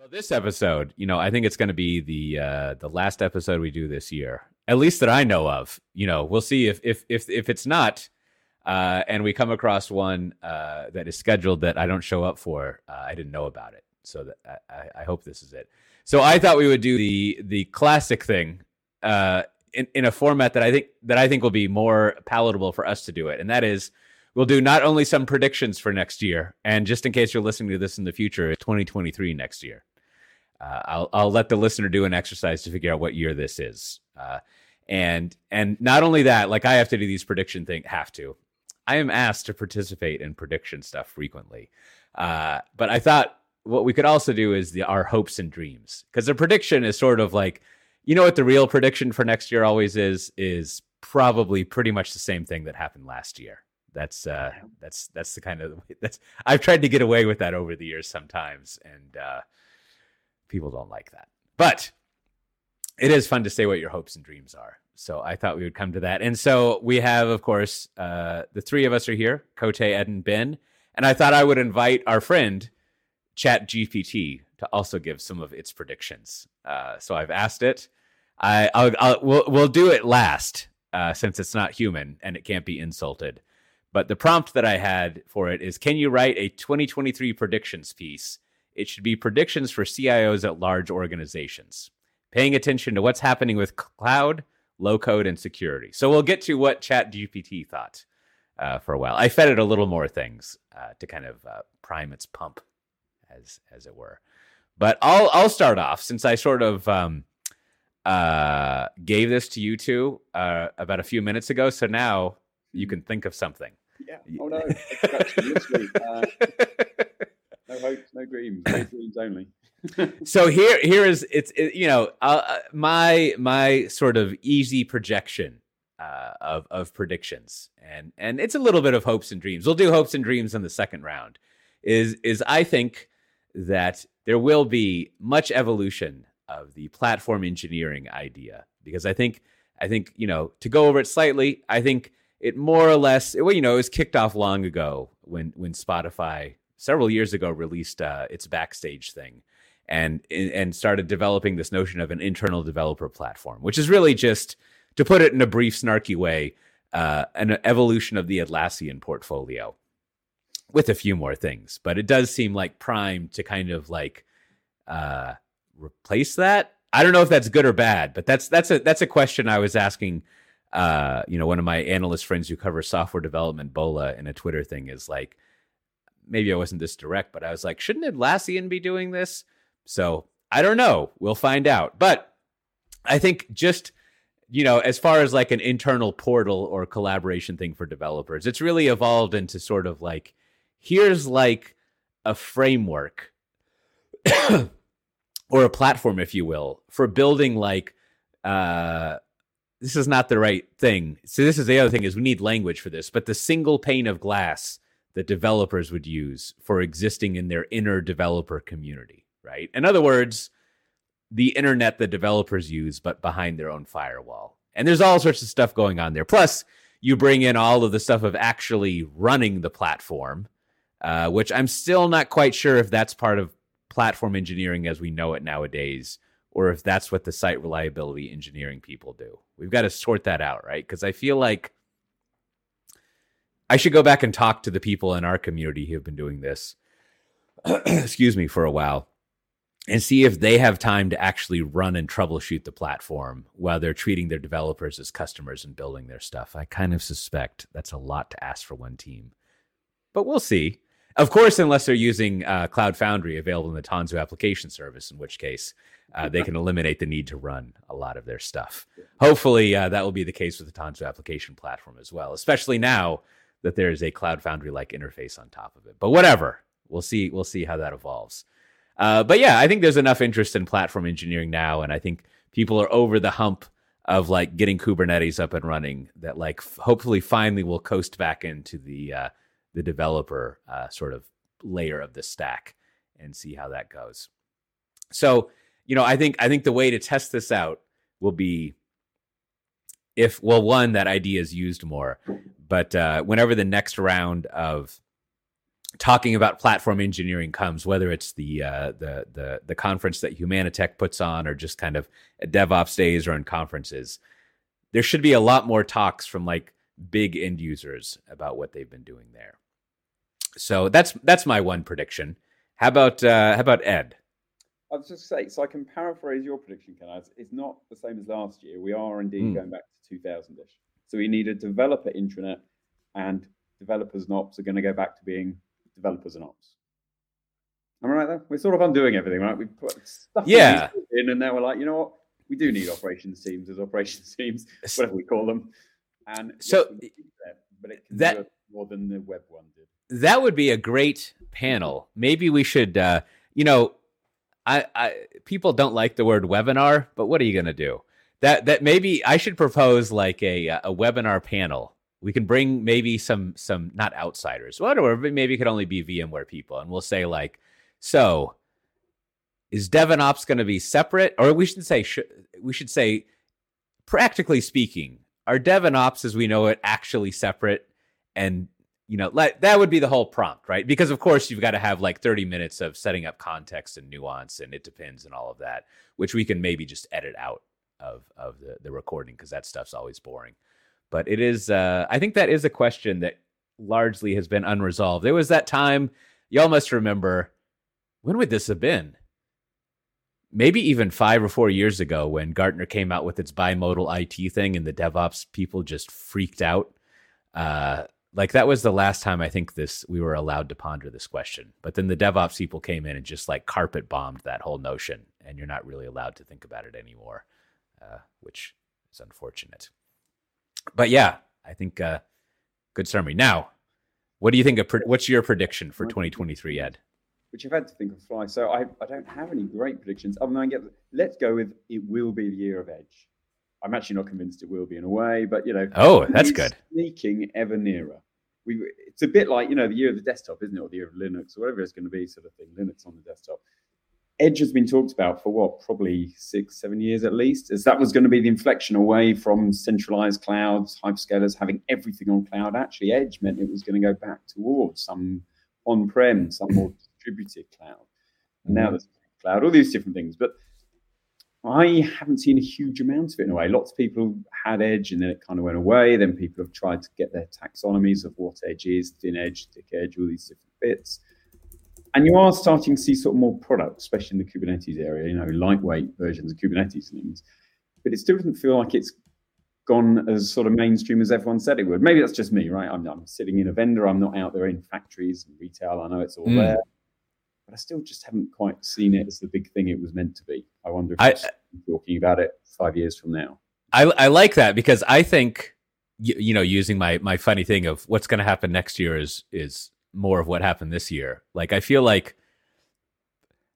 Well, this episode, you know, I think it's going to be the uh, the last episode we do this year, at least that I know of. You know, we'll see if if if if it's not, uh, and we come across one uh, that is scheduled that I don't show up for. Uh, I didn't know about it, so that I, I hope this is it. So I thought we would do the the classic thing uh, in in a format that I think that I think will be more palatable for us to do it, and that is we'll do not only some predictions for next year, and just in case you're listening to this in the future, 2023 next year. Uh, I'll I'll let the listener do an exercise to figure out what year this is. Uh, and and not only that, like I have to do these prediction thing, have to. I am asked to participate in prediction stuff frequently, uh, but I thought what we could also do is the our hopes and dreams because a prediction is sort of like you know what the real prediction for next year always is is probably pretty much the same thing that happened last year. That's uh, that's that's the kind of that's I've tried to get away with that over the years sometimes, and uh, people don't like that. But it is fun to say what your hopes and dreams are. So I thought we would come to that. And so we have, of course, uh, the three of us are here, Coté, Ed, and Ben. And I thought I would invite our friend, ChatGPT, to also give some of its predictions. Uh, so I've asked it. I, I'll, I'll, we'll, we'll do it last uh, since it's not human and it can't be insulted. But the prompt that I had for it is Can you write a 2023 predictions piece? It should be predictions for CIOs at large organizations, paying attention to what's happening with cloud, low code, and security. So we'll get to what ChatGPT thought uh, for a while. I fed it a little more things uh, to kind of uh, prime its pump, as as it were. But I'll I'll start off since I sort of um, uh, gave this to you two uh, about a few minutes ago. So now you can think of something. Yeah. Oh no. no dreams, no dreams only. so here, here is it's it, you know uh, uh, my my sort of easy projection uh, of of predictions, and and it's a little bit of hopes and dreams. We'll do hopes and dreams in the second round. Is is I think that there will be much evolution of the platform engineering idea because I think I think you know to go over it slightly. I think it more or less, well, you know, it was kicked off long ago when when Spotify several years ago released uh, its backstage thing and and started developing this notion of an internal developer platform, which is really just to put it in a brief, snarky way, uh, an evolution of the Atlassian portfolio with a few more things. But it does seem like Prime to kind of like uh, replace that. I don't know if that's good or bad, but that's that's a that's a question I was asking uh, you know, one of my analyst friends who covers software development, Bola, in a Twitter thing is like, maybe I wasn't this direct, but I was like, shouldn't Atlassian be doing this? So I don't know. We'll find out. But I think just, you know, as far as like an internal portal or collaboration thing for developers, it's really evolved into sort of like, here's like a framework or a platform, if you will, for building like, uh, this is not the right thing. So this is the other thing is we need language for this, but the single pane of glass that developers would use for existing in their inner developer community, right? In other words, the internet that developers use, but behind their own firewall. And there's all sorts of stuff going on there. Plus, you bring in all of the stuff of actually running the platform, uh, which I'm still not quite sure if that's part of platform engineering as we know it nowadays or if that's what the site reliability engineering people do. We've got to sort that out, right? Because I feel like I should go back and talk to the people in our community who have been doing this, excuse me, for a while and see if they have time to actually run and troubleshoot the platform while they're treating their developers as customers and building their stuff. I kind of suspect that's a lot to ask for one team, but we'll see. Of course, unless they're using uh, Cloud Foundry available in the Tanzu application service, in which case uh, they can eliminate the need to run a lot of their stuff. Hopefully, uh, that will be the case with the Tanzu application platform as well, especially now that there is a Cloud Foundry like interface on top of it. But whatever, we'll see. We'll see how that evolves. Uh, but yeah, I think there's enough interest in platform engineering now, and I think people are over the hump of like getting Kubernetes up and running. That like f- hopefully finally will coast back into the uh, the developer uh, sort of layer of the stack and see how that goes. So, you know, I think I think the way to test this out will be if well, one that idea is used more, but uh, whenever the next round of talking about platform engineering comes, whether it's the uh, the the the conference that Humanitec puts on, or just kind of DevOps days or in conferences, there should be a lot more talks from like big end users about what they've been doing there. So that's that's my one prediction. How about uh, how about Ed? I was just say, so I can paraphrase your prediction, Ken. It's not the same as last year. We are indeed mm. going back to 2000ish. So we need a developer intranet, and developers and ops are going to go back to being developers and ops. Am I right there? We're sort of undoing everything, right? We put stuff yeah. in, and now we're like, you know what? We do need operations teams as operations teams, whatever we call them. And so, yes, that, but it can that, do more than the web one did. That would be a great panel. Maybe we should, uh, you know, I, I people don't like the word webinar, but what are you going to do? That that maybe I should propose like a uh, a webinar panel we can bring maybe some some not outsiders, whatever, maybe it could only be VMware people, and we'll say like, so is DevOps going to be separate, or we should say sh- we should say, practically speaking, are DevOps as we know it actually separate? And you know, like that would be the whole prompt, right? Because of course you've got to have like 30 minutes of setting up context and nuance, and it depends and all of that, which we can maybe just edit out of of the the recording because that stuff's always boring. But it is, uh, I think that is a question that largely has been unresolved. There was that time, y'all must remember, when would this have been? Maybe even five or four years ago when Gartner came out with its bimodal IT thing and the DevOps people just freaked out. Uh, like that was the last time I think this we were allowed to ponder this question. But then the DevOps people came in and just like carpet bombed that whole notion, and you're not really allowed to think about it anymore, uh, which is unfortunate but yeah, I think uh, good summary. Now, what do you think? Of, what's your prediction for 2023, Ed? Which I've had to think of fly. So I, I don't have any great predictions. Other than I get, let's go with it will be the year of Edge. I'm actually not convinced it will be in a way, but you know, oh, that's good. Sneaking ever nearer. We, it's a bit like you know the year of the desktop, isn't it, or the year of Linux, or whatever it's going to be, sort of thing. Linux on the desktop. Edge has been talked about for what, probably six, seven years at least, as that was going to be the inflection away from centralized clouds, hyperscalers having everything on cloud. Actually, Edge meant it was going to go back towards some on prem, some more distributed cloud. And now mm-hmm. there's cloud, all these different things. But I haven't seen a huge amount of it in a way. Lots of people had Edge and then it kind of went away. Then people have tried to get their taxonomies of what Edge is, thin edge, thick edge, all these different bits and you are starting to see sort of more products, especially in the Kubernetes area, you know, lightweight versions of Kubernetes things. But it still doesn't feel like it's gone as sort of mainstream as everyone said it would. Maybe that's just me, right? I'm, I'm sitting in a vendor. I'm not out there in factories and retail. I know it's all mm. there, but I still just haven't quite seen it as the big thing it was meant to be. I wonder if I'm talking about it five years from now. I, I like that because I think you, you know using my my funny thing of what's going to happen next year is is more of what happened this year. Like I feel like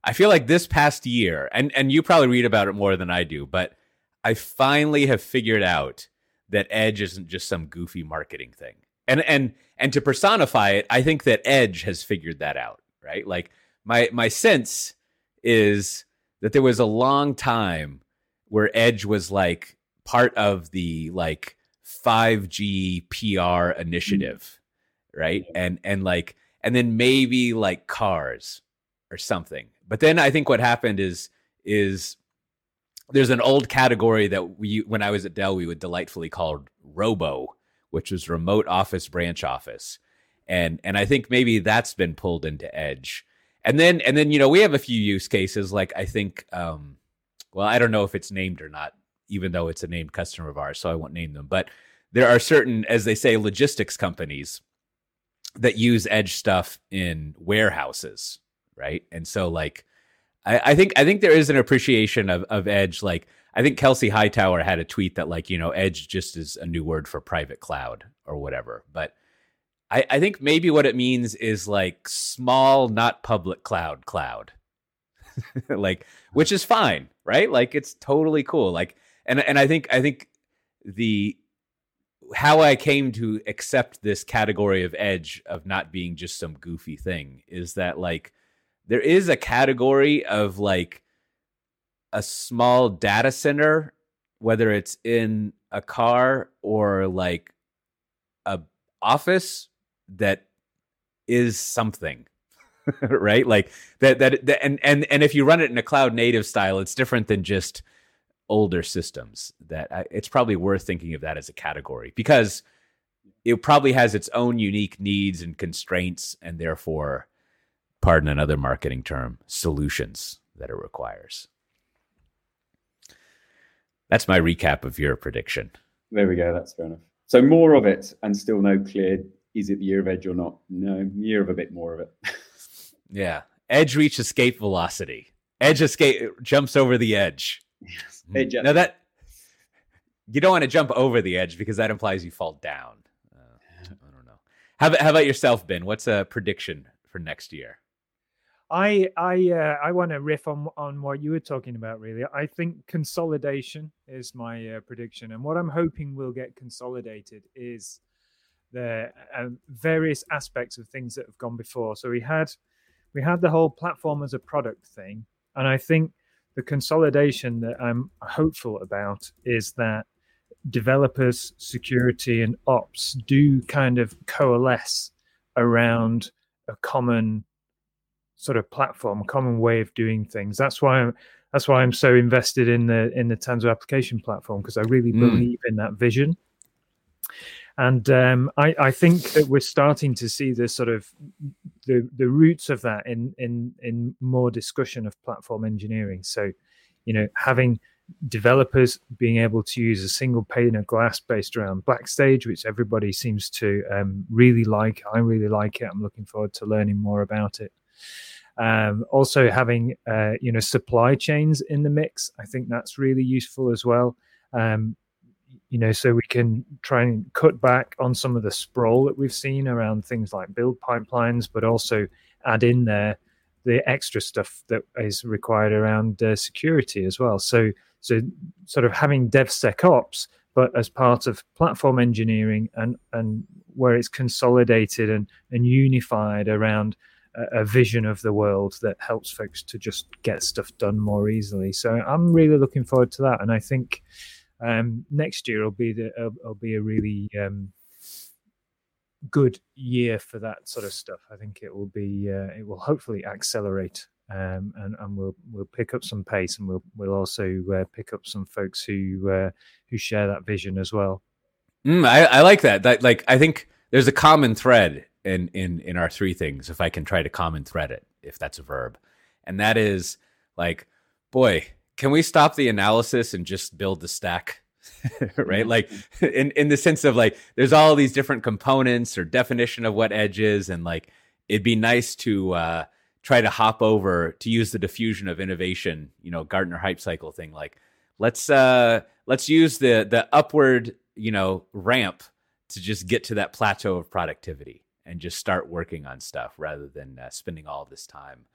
I feel like this past year, and and you probably read about it more than I do, but I finally have figured out that Edge isn't just some goofy marketing thing. And and and to personify it, I think that Edge has figured that out, right? Like my my sense is that there was a long time where Edge was like part of the like 5G PR initiative right? And and like and then maybe like cars or something. But then I think what happened is is there's an old category that we when I was at Dell we would delightfully call robo, which was remote office branch office. And and I think maybe that's been pulled into edge. And then and then you know we have a few use cases like I think um well I don't know if it's named or not even though it's a named customer of ours so I won't name them but there are certain as they say logistics companies that use edge stuff in warehouses, right? And so like I, I, think I think there is an appreciation of of edge. Like I think Kelsey Hightower had a tweet that like, you know, edge just is a new word for private cloud or whatever. But I, I think maybe what it means is like small, not public cloud cloud. like which is fine, right? Like it's totally cool. Like and and I think I think the how I came to accept this category of edge of not being just some goofy thing is that like there is a category of like a small data center whether it's in a car or like a office that is something. right? Like that, that that and and and if you run it in a cloud native style, it's different than just older systems. That I, it's probably worth thinking of that as a category because it probably has its own unique needs and constraints, and therefore, pardon another marketing term, solutions that it requires. That's my recap of your prediction. There we go. That's fair enough. So more of it, and still no clear. Is it the year of edge or not? No, year of a bit more of it. yeah, edge reach escape velocity. Edge escape jumps over the edge. Yes. Edge now that you don't want to jump over the edge because that implies you fall down. Uh, I don't know. How about, how about yourself, Ben? What's a prediction for next year? I I uh, I want to riff on on what you were talking about. Really, I think consolidation is my uh, prediction, and what I'm hoping will get consolidated is the uh, various aspects of things that have gone before. So we had we had the whole platform as a product thing, and I think the consolidation that I'm hopeful about is that developers, security, and ops do kind of coalesce around a common sort of platform, a common way of doing things. That's why I'm that's why I'm so invested in the in the Tanzu application platform because I really mm. believe in that vision. And um, I, I think that we're starting to see the sort of the the roots of that in in in more discussion of platform engineering. So, you know, having developers being able to use a single pane of glass based around Backstage, which everybody seems to um, really like. I really like it. I'm looking forward to learning more about it. Um, also, having uh, you know supply chains in the mix, I think that's really useful as well. Um, you know, so we can try and cut back on some of the sprawl that we've seen around things like build pipelines, but also add in there the extra stuff that is required around uh, security as well. So, so sort of having DevSecOps, but as part of platform engineering and and where it's consolidated and and unified around a, vision of the world that helps folks to just get stuff done more easily. So I'm really looking forward to that, and I think um, next year will be the uh, will be a really um, good year for that sort of stuff. I think it will be uh, it will hopefully accelerate. Um, and, and we'll we'll pick up some pace, and we'll we'll also uh, pick up some folks who uh, who share that vision as well. Mm, I, I like that. That like I think there's a common thread in in in our three things if i can try to common thread it if that's a verb and that is like boy can we stop the analysis and just build the stack? Right? Like in in the sense of like there's all these different components or definition of what edge is and like it'd be nice to uh try to hop over to use the diffusion of innovation you know gartner hype cycle thing. Like let's uh let's use the the upward you know ramp to just get to that plateau of productivity and just start working on stuff rather than uh, spending all this time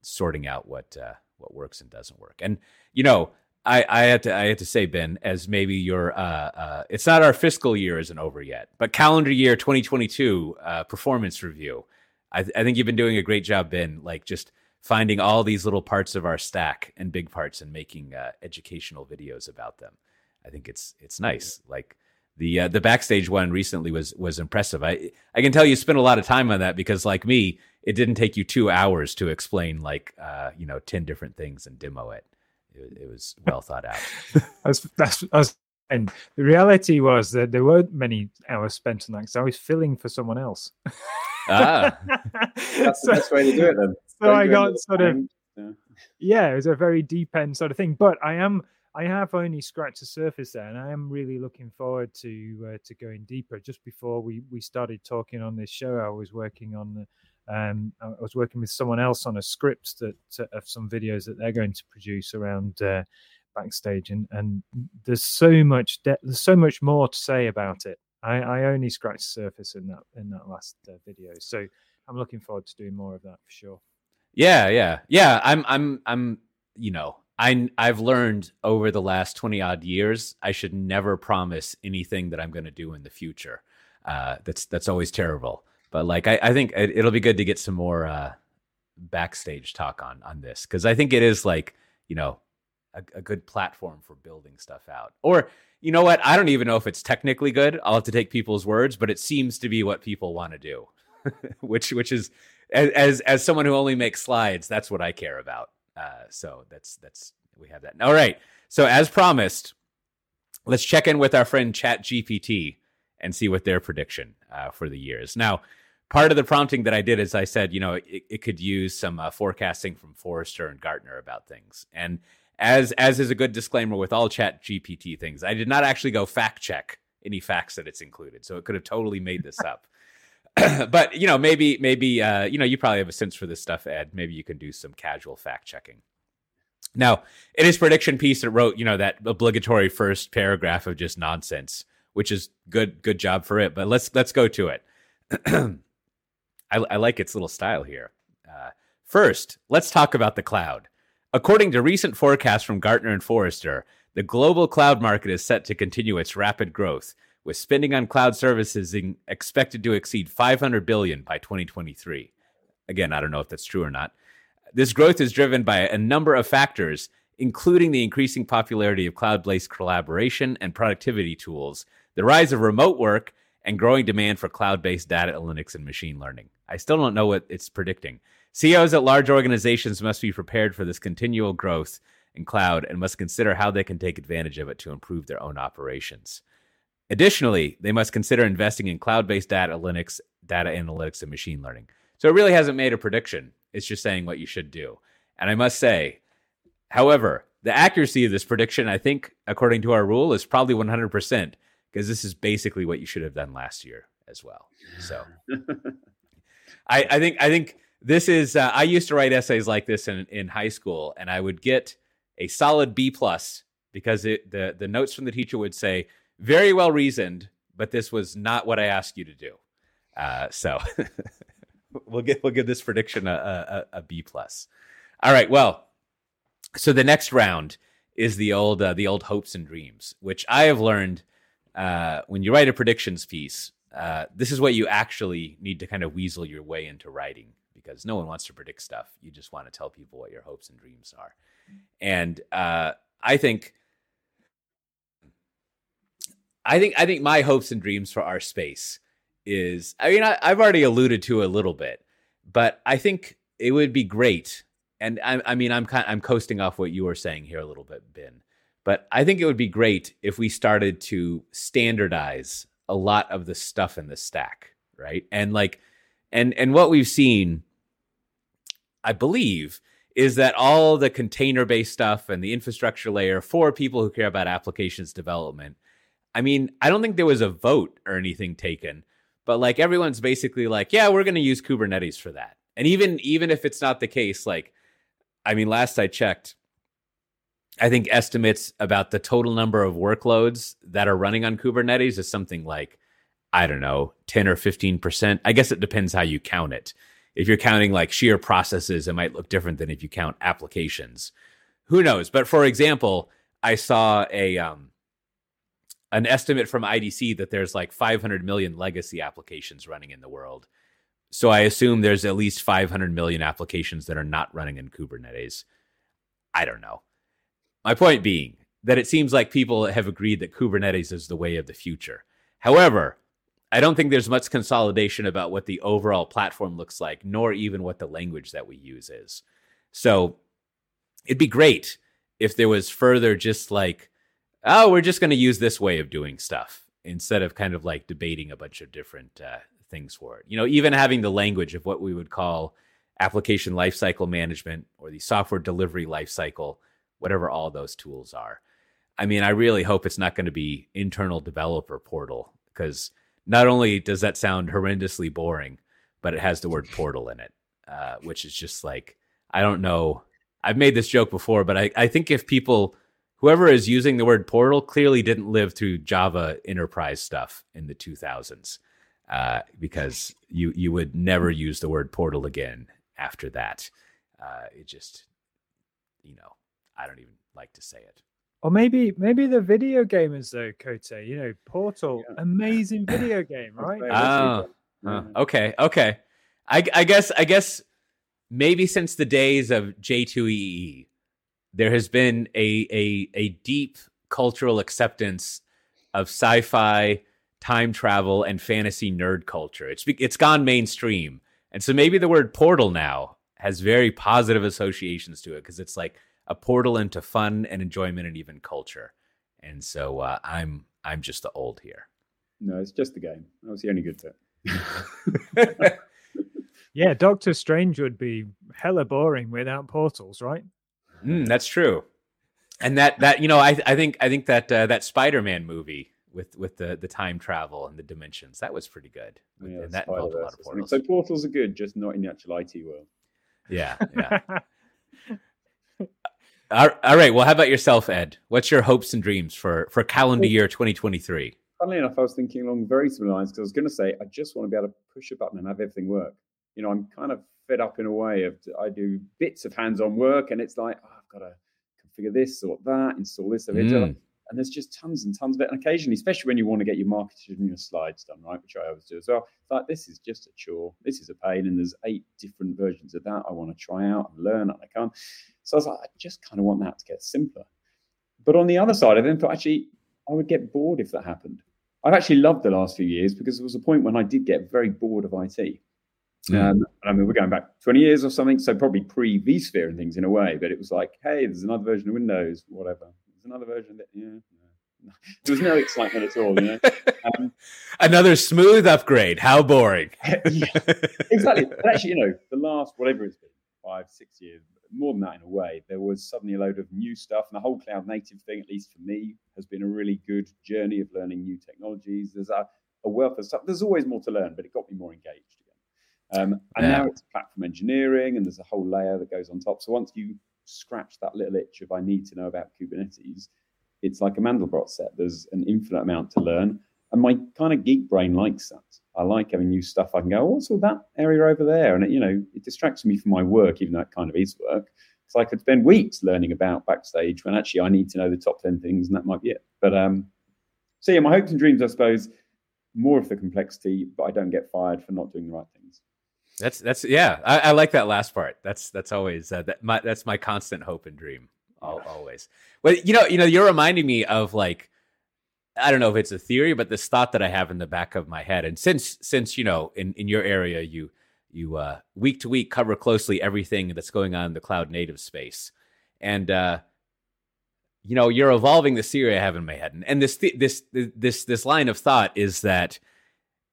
sorting out what uh, what works and doesn't work. And you know, I, I had to I had to say, Ben, as maybe your uh, uh, it's not our fiscal year isn't over yet, but calendar year 2022 uh, performance review. I, I think you've been doing a great job, Ben. Like just finding all these little parts of our stack and big parts and making uh, educational videos about them. I think it's it's nice. Like the uh, the backstage one recently was was impressive. I I can tell you spent a lot of time on that because like me, it didn't take you two hours to explain like uh, you know ten different things and demo it. It, it was well thought out. that's, that's, that's, and the reality was that there weren't many hours spent on that because I was filling for someone else. ah, that's so, the best way to do it then. So Don't I got sort of yeah. yeah, it was a very deep end sort of thing. But I am I have only scratched the surface there, and I am really looking forward to uh, to going deeper. Just before we we started talking on this show, I was working on the. Um, I was working with someone else on a script that uh, of some videos that they're going to produce around uh, backstage, and and there's so much de- there's so much more to say about it. I, I only scratched the surface in that in that last uh, video, so I'm looking forward to doing more of that for sure. Yeah, yeah, yeah. I'm I'm I'm you know I I've learned over the last twenty odd years I should never promise anything that I'm going to do in the future. Uh, that's that's always terrible. But like I, I think it, will be good to get some more uh, backstage talk on on this because I think it is like you know a, a, good platform for building stuff out. Or you know what? I don't even know if it's technically good. I'll have to take people's words, but it seems to be what people want to do. which which is as as someone who only makes slides, that's what I care about. Uh, so that's that's we have that. All right. So as promised, let's check in with our friend ChatGPT and see what their prediction uh, for the year is. Now, part of the prompting that I did is I said, you know, it, it could use some uh, forecasting from Forrester and Gartner about things. And as as is a good disclaimer with all ChatGPT things, I did not actually go fact check any facts that it's included, so it could have totally made this up. but you know, maybe maybe uh, you know, you probably have a sense for this stuff, Ed. Maybe you can do some casual fact checking. Now, in his prediction piece, it wrote, you know, that obligatory first paragraph of just nonsense, which is good, good job for it. But let's let's go to it. I, I, like its little style here. Uh, first, let's talk about the cloud. According to recent forecasts from Gartner and Forrester, the global cloud market is set to continue its rapid growth, with spending on cloud services expected to exceed 500 billion by 2023. Again, I don't know if that's true or not. This growth is driven by a number of factors, including the increasing popularity of cloud-based collaboration and productivity tools, the rise of remote work, and growing demand for cloud-based data analytics and machine learning. I still don't know what it's predicting. CEOs at large organizations must be prepared for this continual growth in cloud and must consider how they can take advantage of it to improve their own operations. Additionally, they must consider investing in cloud-based data analytics, data analytics and machine learning. So it really hasn't made a prediction. It's just saying what you should do. And I must say, however, the accuracy of this prediction, I think, according to our rule, is probably 100% because this is basically what you should have done last year as well. So I, I think I think this is uh, I used to write essays like this in in high school, and I would get a solid B plus because it, the the notes from the teacher would say very well reasoned, but this was not what I asked you to do. Uh, so we'll get we'll give this prediction a, a, a B plus. All right, well, so the next round is the old uh, the old hopes and dreams, which I have learned uh, when you write a predictions piece. Uh, this is what you actually need to kind of weasel your way into writing because no one wants to predict stuff. You just want to tell people what your hopes and dreams are. And uh, I think, I think, I think my hopes and dreams for our space is, I mean, I, have already alluded to a little bit, but I think it would be great. And I, I mean, I'm kind, I'm coasting off what you were saying here a little bit, Ben. But I think it would be great if we started to standardize a lot of the stuff in the stack, right? And like, and and what we've seen, I believe, is that all the container based stuff and the infrastructure layer for people who care about applications development. I mean, I don't think there was a vote or anything taken, but like everyone's basically like, yeah, we're going to use Kubernetes for that. And even even if it's not the case, like, I mean, last I checked, I think estimates about the total number of workloads that are running on Kubernetes is something like, I don't know, 10 or 15%. I guess it depends how you count it if you're counting like sheer processes, it might look different than if you count applications. Who knows? But for example, I saw a um, an estimate from IDC that there's like 500 million legacy applications running in the world. So I assume there's at least 500 million applications that are not running in Kubernetes. I don't know. My point being that it seems like people have agreed that Kubernetes is the way of the future. However, I don't think there's much consolidation about what the overall platform looks like, nor even what the language that we use is. So it'd be great if there was further just like, oh, we're just going to use this way of doing stuff instead of kind of like debating a bunch of different uh, things for it. You know, even having the language of what we would call application lifecycle management or the software delivery lifecycle, whatever all those tools are. I mean, I really hope it's not going to be internal developer portal because not only does that sound horrendously boring, but it has the word portal in it, uh, which is just like, I don't know. I've made this joke before, but I, I think if people, whoever is using the word portal, clearly didn't live through Java enterprise stuff in the 2000s, uh, because you you would never use the word portal again after that. Uh, it just, you know, I don't even like to say it. Or maybe maybe the video gamers though, Coté. You know, Portal, yeah. amazing video game, right? Oh, oh, okay, okay. I, I guess I guess maybe since the days of J2EE, there has been a a a deep cultural acceptance of sci-fi time travel and fantasy nerd culture. It's it's gone mainstream, and so maybe the word portal now has very positive associations to it because it's like a portal into fun and enjoyment and even culture. And so uh, I'm I'm just the old here. No, it's just the game. That was the only good bit. yeah, Doctor Strange would be hella boring without portals, right? Mm, that's true. And that that you know, I I think I think that uh, that Spider-Man movie with with the the time travel and the dimensions that was pretty good. Yeah, and that involved a lot of portals. So portals are good, just not in the actual IT world. Yeah, yeah. all, all right. Well, how about yourself, Ed? What's your hopes and dreams for for calendar year 2023? Funnily enough, I was thinking along very similar lines because I was going to say I just want to be able to push a button and have everything work. You know, I'm kind of fed up in a way of I do bits of hands-on work, and it's like oh, I've got to configure this or that, install this, mm and there's just tons and tons of it. And occasionally, especially when you want to get your marketing and your slides done, right, which I always do as well, it's like this is just a chore. This is a pain, and there's eight different versions of that I want to try out and learn, and I can't. So I was like, I just kind of want that to get simpler. But on the other side, I then thought actually I would get bored if that happened. I've actually loved the last few years because there was a point when I did get very bored of IT. Mm. Um, I mean, we're going back 20 years or something, so probably pre vSphere and things in a way. But it was like, hey, there's another version of Windows, whatever another version that yeah. No. There was no excitement at all, you know. Um, Another smooth upgrade. How boring. yeah, exactly. But actually, you know, the last whatever it's been, five, six years, more than that in a way, there was suddenly a load of new stuff, and the whole cloud native thing, at least for me, has been a really good journey of learning new technologies. There's a, a wealth of stuff. There's always more to learn, but it got me more engaged again. Um, and yeah. now it's platform engineering, and there's a whole layer that goes on top. So once you scratch that little itch of I need to know about Kubernetes, it's like a Mandelbrot set. There's an infinite amount to learn. And my kind of geek brain likes that. I like having new stuff. I can go, oh, what's all that area over there? And it, you know, it distracts me from my work, even though it kind of is work. So I could spend weeks learning about backstage when actually I need to know the top 10 things and that might be it. But um, so yeah, my hopes and dreams, I suppose, more of the complexity, but I don't get fired for not doing the right things. That's that's yeah. I, I like that last part. That's that's always uh, that my that's my constant hope and dream. All, always. Well, you know, you know, you're reminding me of like I don't know if it's a theory, but this thought that I have in the back of my head. And since since you know in in your area you you uh, week to week cover closely everything that's going on in the cloud native space, and uh, you know you're evolving the theory I have in my head. And, and this th- this this this line of thought is that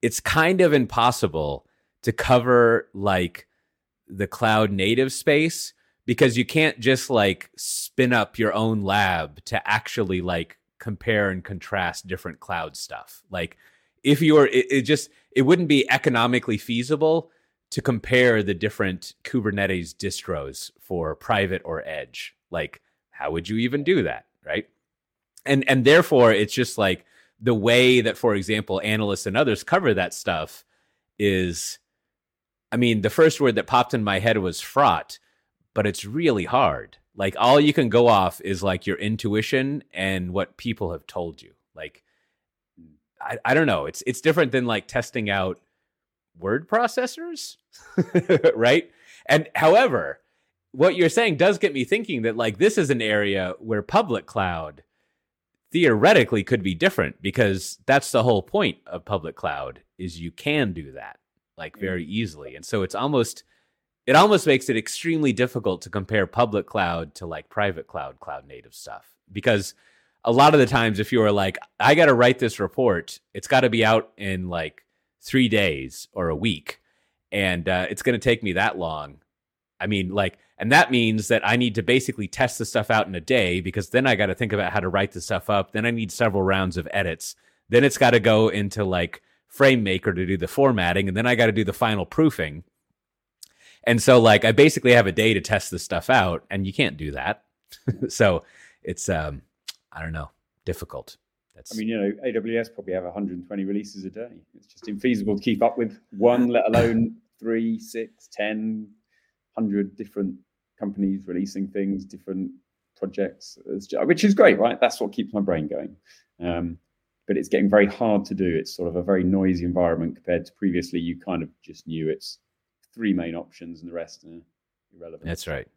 it's kind of impossible to cover like the cloud native space because you can't just like spin up your own lab to actually like compare and contrast different cloud stuff. Like if you're it, it just it wouldn't be economically feasible to compare the different Kubernetes distros for private or edge. Like how would you even do that, right? And and therefore it's just like the way that for example analysts and others cover that stuff is I mean, the first word that popped in my head was fraught, but it's really hard. Like all you can go off is like your intuition and what people have told you. Like I, I don't know. It's it's different than like testing out word processors, right? And however, what you're saying does get me thinking that like this is an area where public cloud theoretically could be different because that's the whole point of public cloud is you can do that like very easily. And so it's almost it almost makes it extremely difficult to compare public cloud to like private cloud cloud native stuff because a lot of the times if you are like I got to write this report, it's got to be out in like 3 days or a week and uh, it's going to take me that long. I mean like and that means that I need to basically test the stuff out in a day because then I got to think about how to write the stuff up. Then I need several rounds of edits. Then it's got to go into like FrameMaker to do the formatting, and then I got to do the final proofing. And so, like, I basically have a day to test this stuff out, and you can't do that. so it's, um, I don't know, difficult. That's... I mean, you know, AWS probably have 120 releases a day. It's just infeasible to keep up with one, let alone three, six, ten, hundred different companies releasing things, different projects, which is great, right? That's what keeps my brain going. Um, but it's getting very hard to do. It's sort of a very noisy environment compared to previously. You kind of just knew it's three main options and the rest are irrelevant. That's right.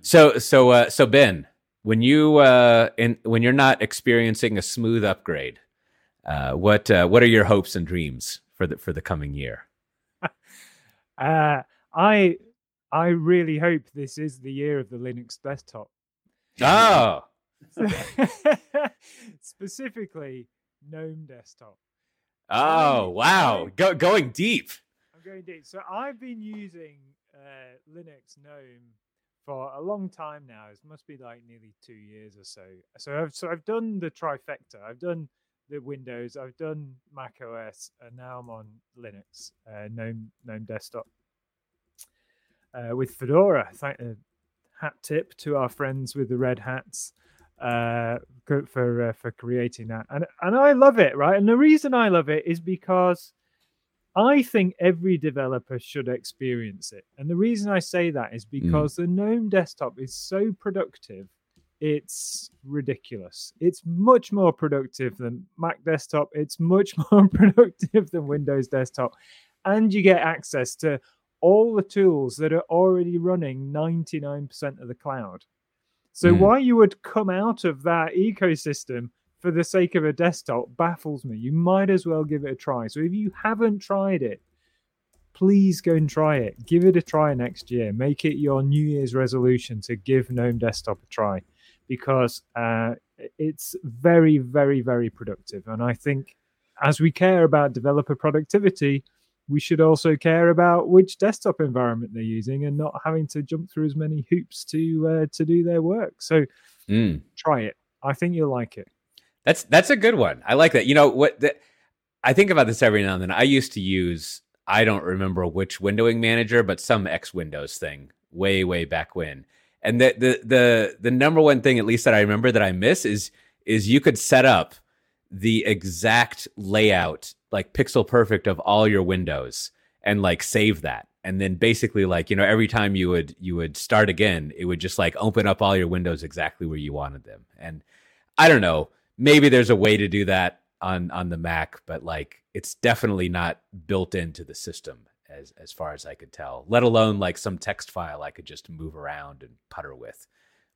So so uh, so Ben, when you uh, in when you're not experiencing a smooth upgrade, Uh, what uh, what are your hopes and dreams for the for the coming year? uh, I I really hope this is the year of the Linux desktop. Oh, Specifically, GNOME desktop. oh, wow, Go, going deep. I'm going deep. So I've been using uh, Linux GNOME for a long time now. It must be like nearly two years or so. So I've so I've done the trifecta. I've done the Windows. I've done Mac OS, and now I'm on Linux, uh, GNOME GNOME desktop uh, with Fedora. Thank a hat tip to our friends with the red hats uh, for uh, for creating that, and and I love it, right? And the reason I love it is because I think every developer should experience it, and the reason I say that is because mm. the GNOME desktop is so productive. It's ridiculous. It's much more productive than Mac desktop. It's much more productive than Windows desktop, and you get access to all the tools that are already running 99% of the cloud. So mm. why you would come out of that ecosystem for the sake of a desktop baffles me. You might as well give it a try. So if you haven't tried it, please go and try it. Give it a try next year. Make it your New Year's resolution to give GNOME Desktop a try because uh, it's very, very, very productive. And I think as we care about developer productivity, we should also care about which desktop environment they're using and not having to jump through as many hoops to uh, to do their work. So mm. try it. I think you'll like it. That's that's a good one. I like that. You know what? The, I think about this every now and then. I used to use I don't remember which windowing manager, but some X Windows thing way way back when. And the the the the number one thing, at least that I remember that I miss is is you could set up the exact layout like pixel perfect of all your windows and like save that. And then basically like you know every time you would you would start again it would just like open up all your windows exactly where you wanted them. And i don't know maybe there's a way to do that on on the mac but like it's definitely not built into the system as as far as i could tell let alone like some text file i could just move around and putter with.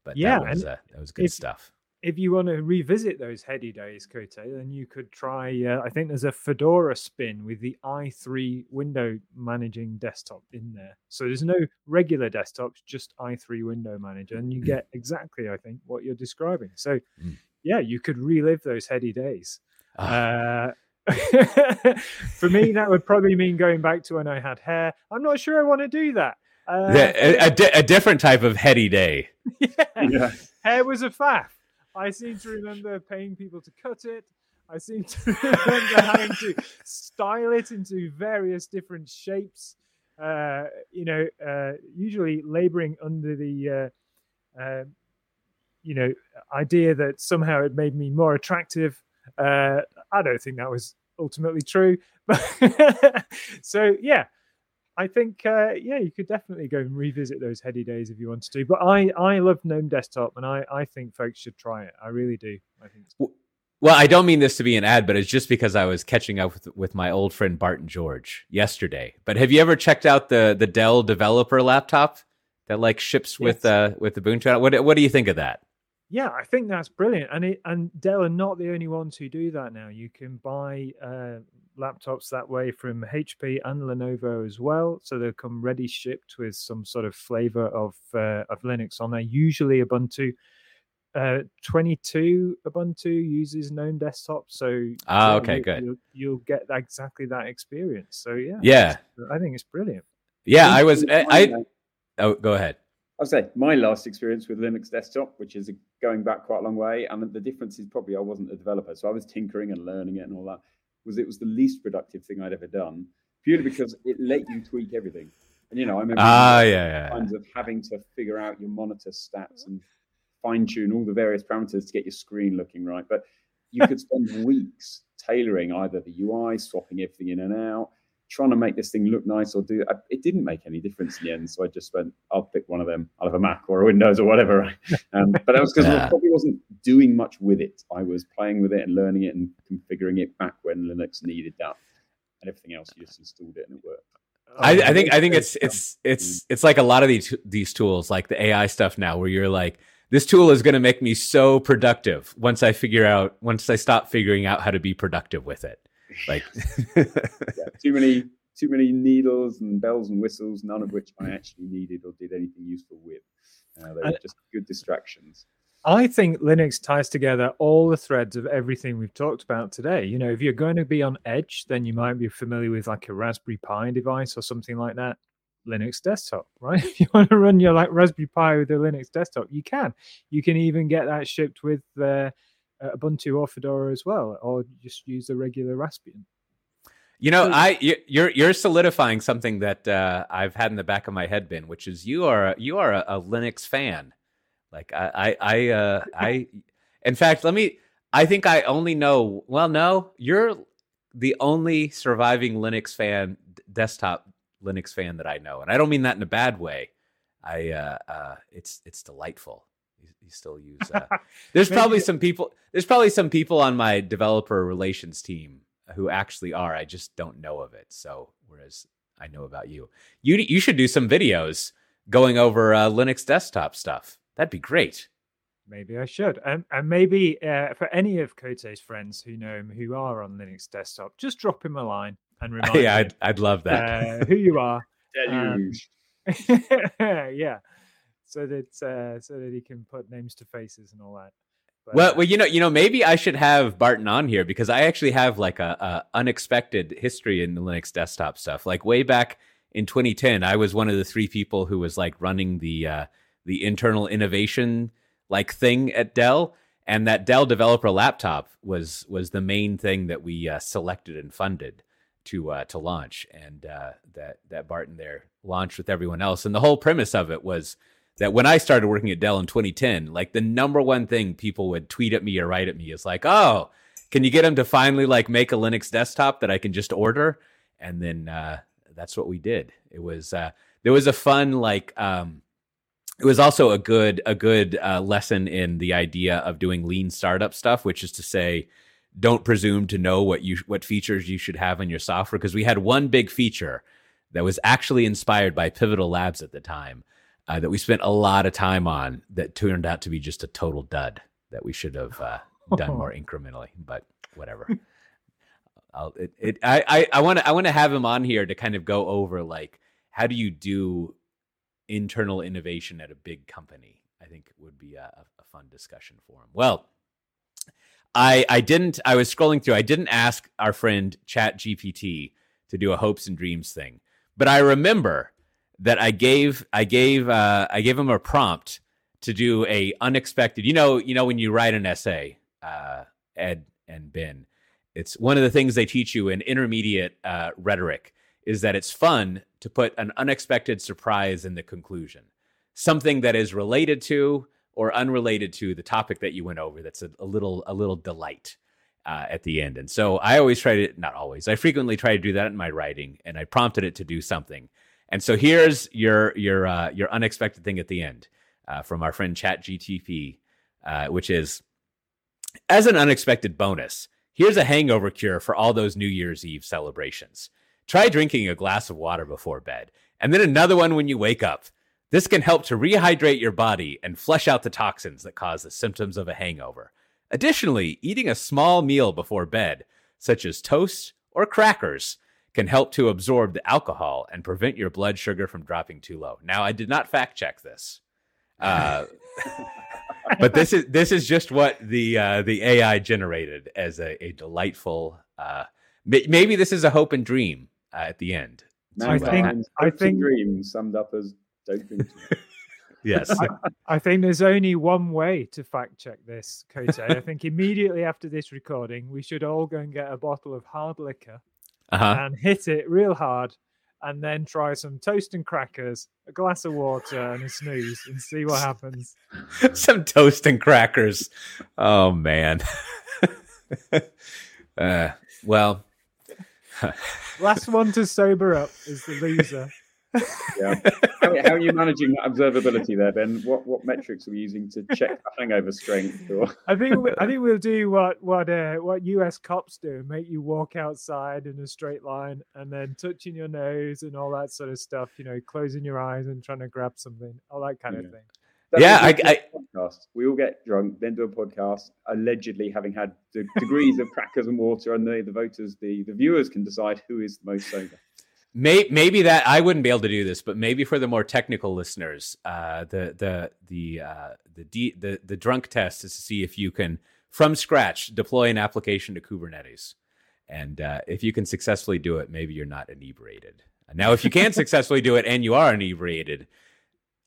But yeah that was, uh, that was good stuff if you want to revisit those heady days, Coté, then you could try. Uh, I think there's a Fedora spin with the i3 window managing desktop in there. So there's no regular desktops, just i3 window manager, and you get exactly, I think, what you're describing. So, mm. yeah, you could relive those heady days. Ah. Uh, for me, that would probably mean going back to when I had hair. I'm not sure I want to do that. Uh, a, a, a, different type of heady day. yeah. yeah. Hair was a faff. I seem to remember paying people to cut it. I seem to remember having to style it into various different shapes. Uh, you know, uh, usually laboring under the, uh, uh you know, idea that somehow it made me more attractive. Uh, I don't think that was ultimately true. But so, yeah, I think uh, yeah, you could definitely go and revisit those heady days if you wanted to. But I I love GNOME Desktop, and I I think folks should try it. I really do. I think. Well, I don't mean this to be an ad, but it's just because I was catching up with, with my old friend Barton George yesterday. But have you ever checked out the the Dell developer laptop that like ships yes. with uh with Ubuntu? What what do you think of that? Yeah, I think that's brilliant, and it, and Dell are not the only ones who do that now. You can buy uh, laptops that way from HP and Lenovo as well. So they come ready shipped with some sort of flavor of uh, of Linux on there. Usually Ubuntu. Uh, 22 Ubuntu uses GNOME desktop, so ah, okay, you, good. You'll, you'll, get exactly that experience. So yeah, yeah, I think it's brilliant. Yeah, I was. I, I oh, go ahead. I'll say my last experience with Linux desktop, which is going back quite a long way, and the difference is probably I wasn't a developer, so I was tinkering and learning it and all that was it was the least productive thing I'd ever done, purely because it let you tweak everything. And you know, I remember ah, yeah, yeah, times of having to figure out your monitor stats and fine tune all the various parameters to get your screen looking right. But you could spend weeks tailoring either the UI, swapping everything in and out, trying to make this thing look nice or do it didn't make any difference in the end. So I just went, I'll pick one of them. I'll have a Mac or a Windows or whatever. Um, but that was because yeah. I probably wasn't doing much with it. I was playing with it and learning it and configuring it back when Linux needed that, and everything else you just installed it and it worked. I, I, think I think it's it's it's it's like a lot of these these tools, like the AI stuff now, where you're like, this tool is going to make me so productive once I figure out once I stop figuring out how to be productive with it. Like yeah, too many too many needles and bells and whistles, none of which I actually needed or did anything useful with. Uh, they were just good distractions. I think Linux ties together all the threads of everything we've talked about today. You know, if you're going to be on Edge, then you might be familiar with like a Raspberry Pi device or something like that. Linux desktop, right? If you want to run your like Raspberry Pi with a Linux desktop, you can. You can even get that shipped with uh, Ubuntu or Fedora as well, or just use a regular Raspbian. You know, I you're you're solidifying something that uh, I've had in the back of my head, Ben, which is you are you are a, a Linux fan. Like I I I, uh, I in fact, let me. I think I only know. Well, no, you're the only surviving Linux fan, desktop Linux fan that I know, and I don't mean that in a bad way. I uh, uh, it's it's delightful. You, you still use. Uh, there's probably some people. There's probably some people on my developer relations team who actually are. I just don't know of it. So whereas I know about you, you you should do some videos going over uh, Linux desktop stuff. That'd be great. Maybe I should, and and maybe uh, for any of Coté's friends who know him who are on Linux desktop, just drop him a line and remind yeah, him, I'd I'd love that uh, who you are. Deluge. yeah, so that uh, so that he can put names to faces and all that. But, well, well, you know, you know, maybe I should have Barton on here because I actually have like a, a unexpected history in the Linux desktop stuff. Like way back in 2010, I was one of the three people who was like running the uh, the internal innovation like thing at Dell, and that Dell developer laptop was was the main thing that we uh, selected and funded to uh, to launch, and uh, that that Barton there launched with everyone else. And the whole premise of it was that when I started working at Dell in 2010, like the number one thing people would tweet at me or write at me is like, "Oh, can you get them to finally like make a Linux desktop that I can just order?" And then uh, that's what we did. It was uh, there was a fun like um, it was also a good a good uh, lesson in the idea of doing lean startup stuff, which is to say, don't presume to know what you what features you should have in your software because we had one big feature that was actually inspired by Pivotal Labs at the time uh, that we spent a lot of time on that turned out to be just a total dud that we should have uh, done more incrementally. But whatever. I'll, it, it, I, I want to, I want to have him on here to kind of go over like how do you do internal innovation at a big company. I think would be a, a fun discussion for him. Well, I, I didn't. I was scrolling through. I didn't ask our friend ChatGPT to do a hopes and dreams thing, but I remember that I gave I gave uh, I gave him a prompt to do a unexpected. You know, you know when you write an essay, uh, Ed and Ben, it's one of the things they teach you in intermediate uh, rhetoric is that it's fun to put an unexpected surprise in the conclusion, something that is related to or unrelated to the topic that you went over. That's a, a little a little delight. Uh, at the end. And so I always try to, not always, I frequently try to do that in my writing, and I prompted it to do something. And so here's your your uh, your unexpected thing at the end uh, from our friend Chat GTP, uh, which is as an unexpected bonus. Here's a hangover cure for all those New Year's Eve celebrations. Try drinking a glass of water before bed, and then another one when you wake up. This can help to rehydrate your body and flush out the toxins that cause the symptoms of a hangover. Additionally, eating a small meal before bed, such as toast or crackers, can help to absorb the alcohol and prevent your blood sugar from dropping too low. Now, I did not fact check this, uh, but this is this is just what the uh, the AI generated as a, a delightful. Uh, maybe this is a hope and dream uh, at the end. I think I think dream summed up as don't think. yes. I, I, think there's only one way to fact check this, Coté. I think immediately after this recording, we should all go and get a bottle of hard liquor uh-huh. and hit it real hard and then try some toast and crackers, a glass of water, and a snooze and see what happens. some toast and crackers. Oh man. uh, well, last one to sober up is the loser yeah. How, how, are you managing that observability there, Ben? What what metrics are we using to check hangover strength? Or... I think I think we'll do what what uh, what US cops do: make you walk outside in a straight line, and then touching your nose and all that sort of stuff. You know, closing your eyes and trying to grab something, all that kind yeah. of thing. That Yeah, means we I- podcast. We all get drunk, then do a podcast, allegedly having had de- degrees of crackers and water, and the, the voters, the, the viewers can decide who is the most sober. May, maybe that I wouldn't be able to do this, but maybe for the more technical listeners, uh, the the the uh, the, D, the the drunk test is to see if you can from scratch deploy an application to Kubernetes, and uh, if you can successfully do it, maybe you're not inebriated. Now, if you can successfully do it and you are inebriated,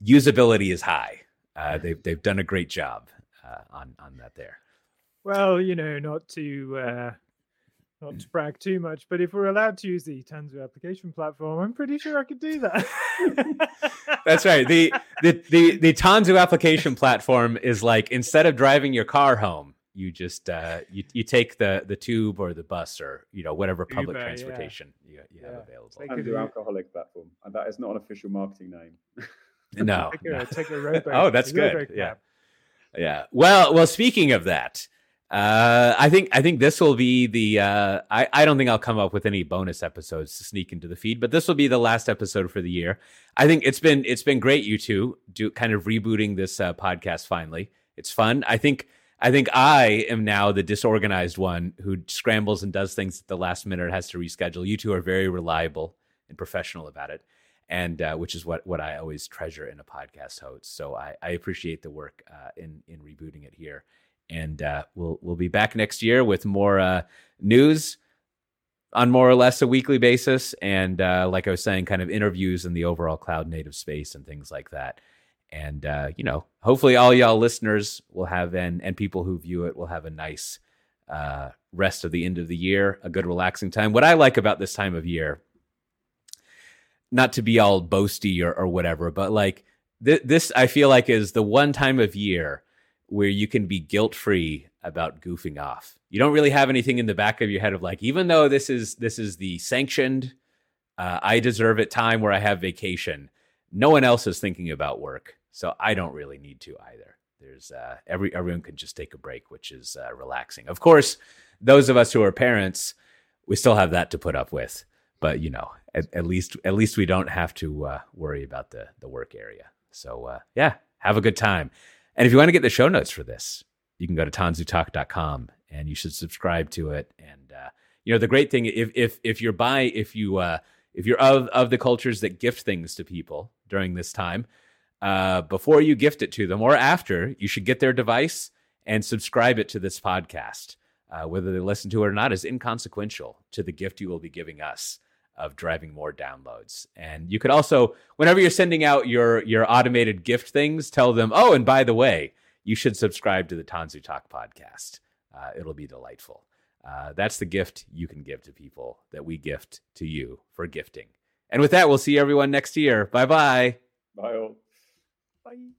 usability is high. Uh, they've they've done a great job uh, on on that there. Well, you know, not to uh, not to brag too much, but if we're allowed to use the Tanzu application platform, I'm pretty sure I could do that. That's right. The the the the Tanzu application platform is like instead of driving your car home, you just uh, you you take the the tube or the bus or you know whatever public Uber, yeah. transportation you, you have available. They And could do do- alcoholic platform. And that is not an official marketing name. No. take no. a, take a. Oh, that's good. Yeah. cab. Yeah. Well, well. Speaking of that, uh, I think I think this will be the. Uh, I I don't think I'll come up with any bonus episodes to sneak into the feed, but this will be the last episode for the year. I think it's been it's been great. You two do kind of rebooting this uh, podcast finally. It's fun. I think I think I am now the disorganized one who scrambles and does things at the last minute, has to reschedule. You two are very reliable and professional about it and uh, which is what what I always treasure in a podcast host. So I, I appreciate the work uh, in in rebooting it here, and uh, we'll we'll be back next year with more uh, news on more or less a weekly basis, and uh, like I was saying, kind of interviews in the overall cloud native space and things like that. And uh, you know, hopefully, all y'all listeners will have and and people who view it will have a nice uh, rest of the end of the year, a good relaxing time. What I like about this time of year not to be all boasty or, or whatever, but like th- this, I feel like is the one time of year where you can be guilt free about goofing off. You don't really have anything in the back of your head of like, even though this is this is the sanctioned, uh, I deserve it time where I have vacation. No one else is thinking about work, so I don't really need to either. There's uh, every everyone can just take a break, which is uh, relaxing. Of course, those of us who are parents, we still have that to put up with but you know at, at least at least we don't have to uh, worry about the the work area so uh, yeah have a good time and if you want to get the show notes for this you can go to tanzutalk.com and you should subscribe to it. And uh, you know the great thing if if if you're by if you uh if you're of of the cultures that gift things to people during this time uh before you gift it to them or after you should get their device and subscribe it to this podcast. Uh, whether they listen to it or not is inconsequential to the gift you will be giving us of driving more downloads. And you could also, whenever you're sending out your your automated gift things, tell them, oh, and by the way, you should subscribe to the Tanzu Talk podcast. Uh, it'll be delightful. Uh, that's the gift you can give to people that we gift to you for gifting. And with that, we'll see everyone next year. Bye bye. Bye.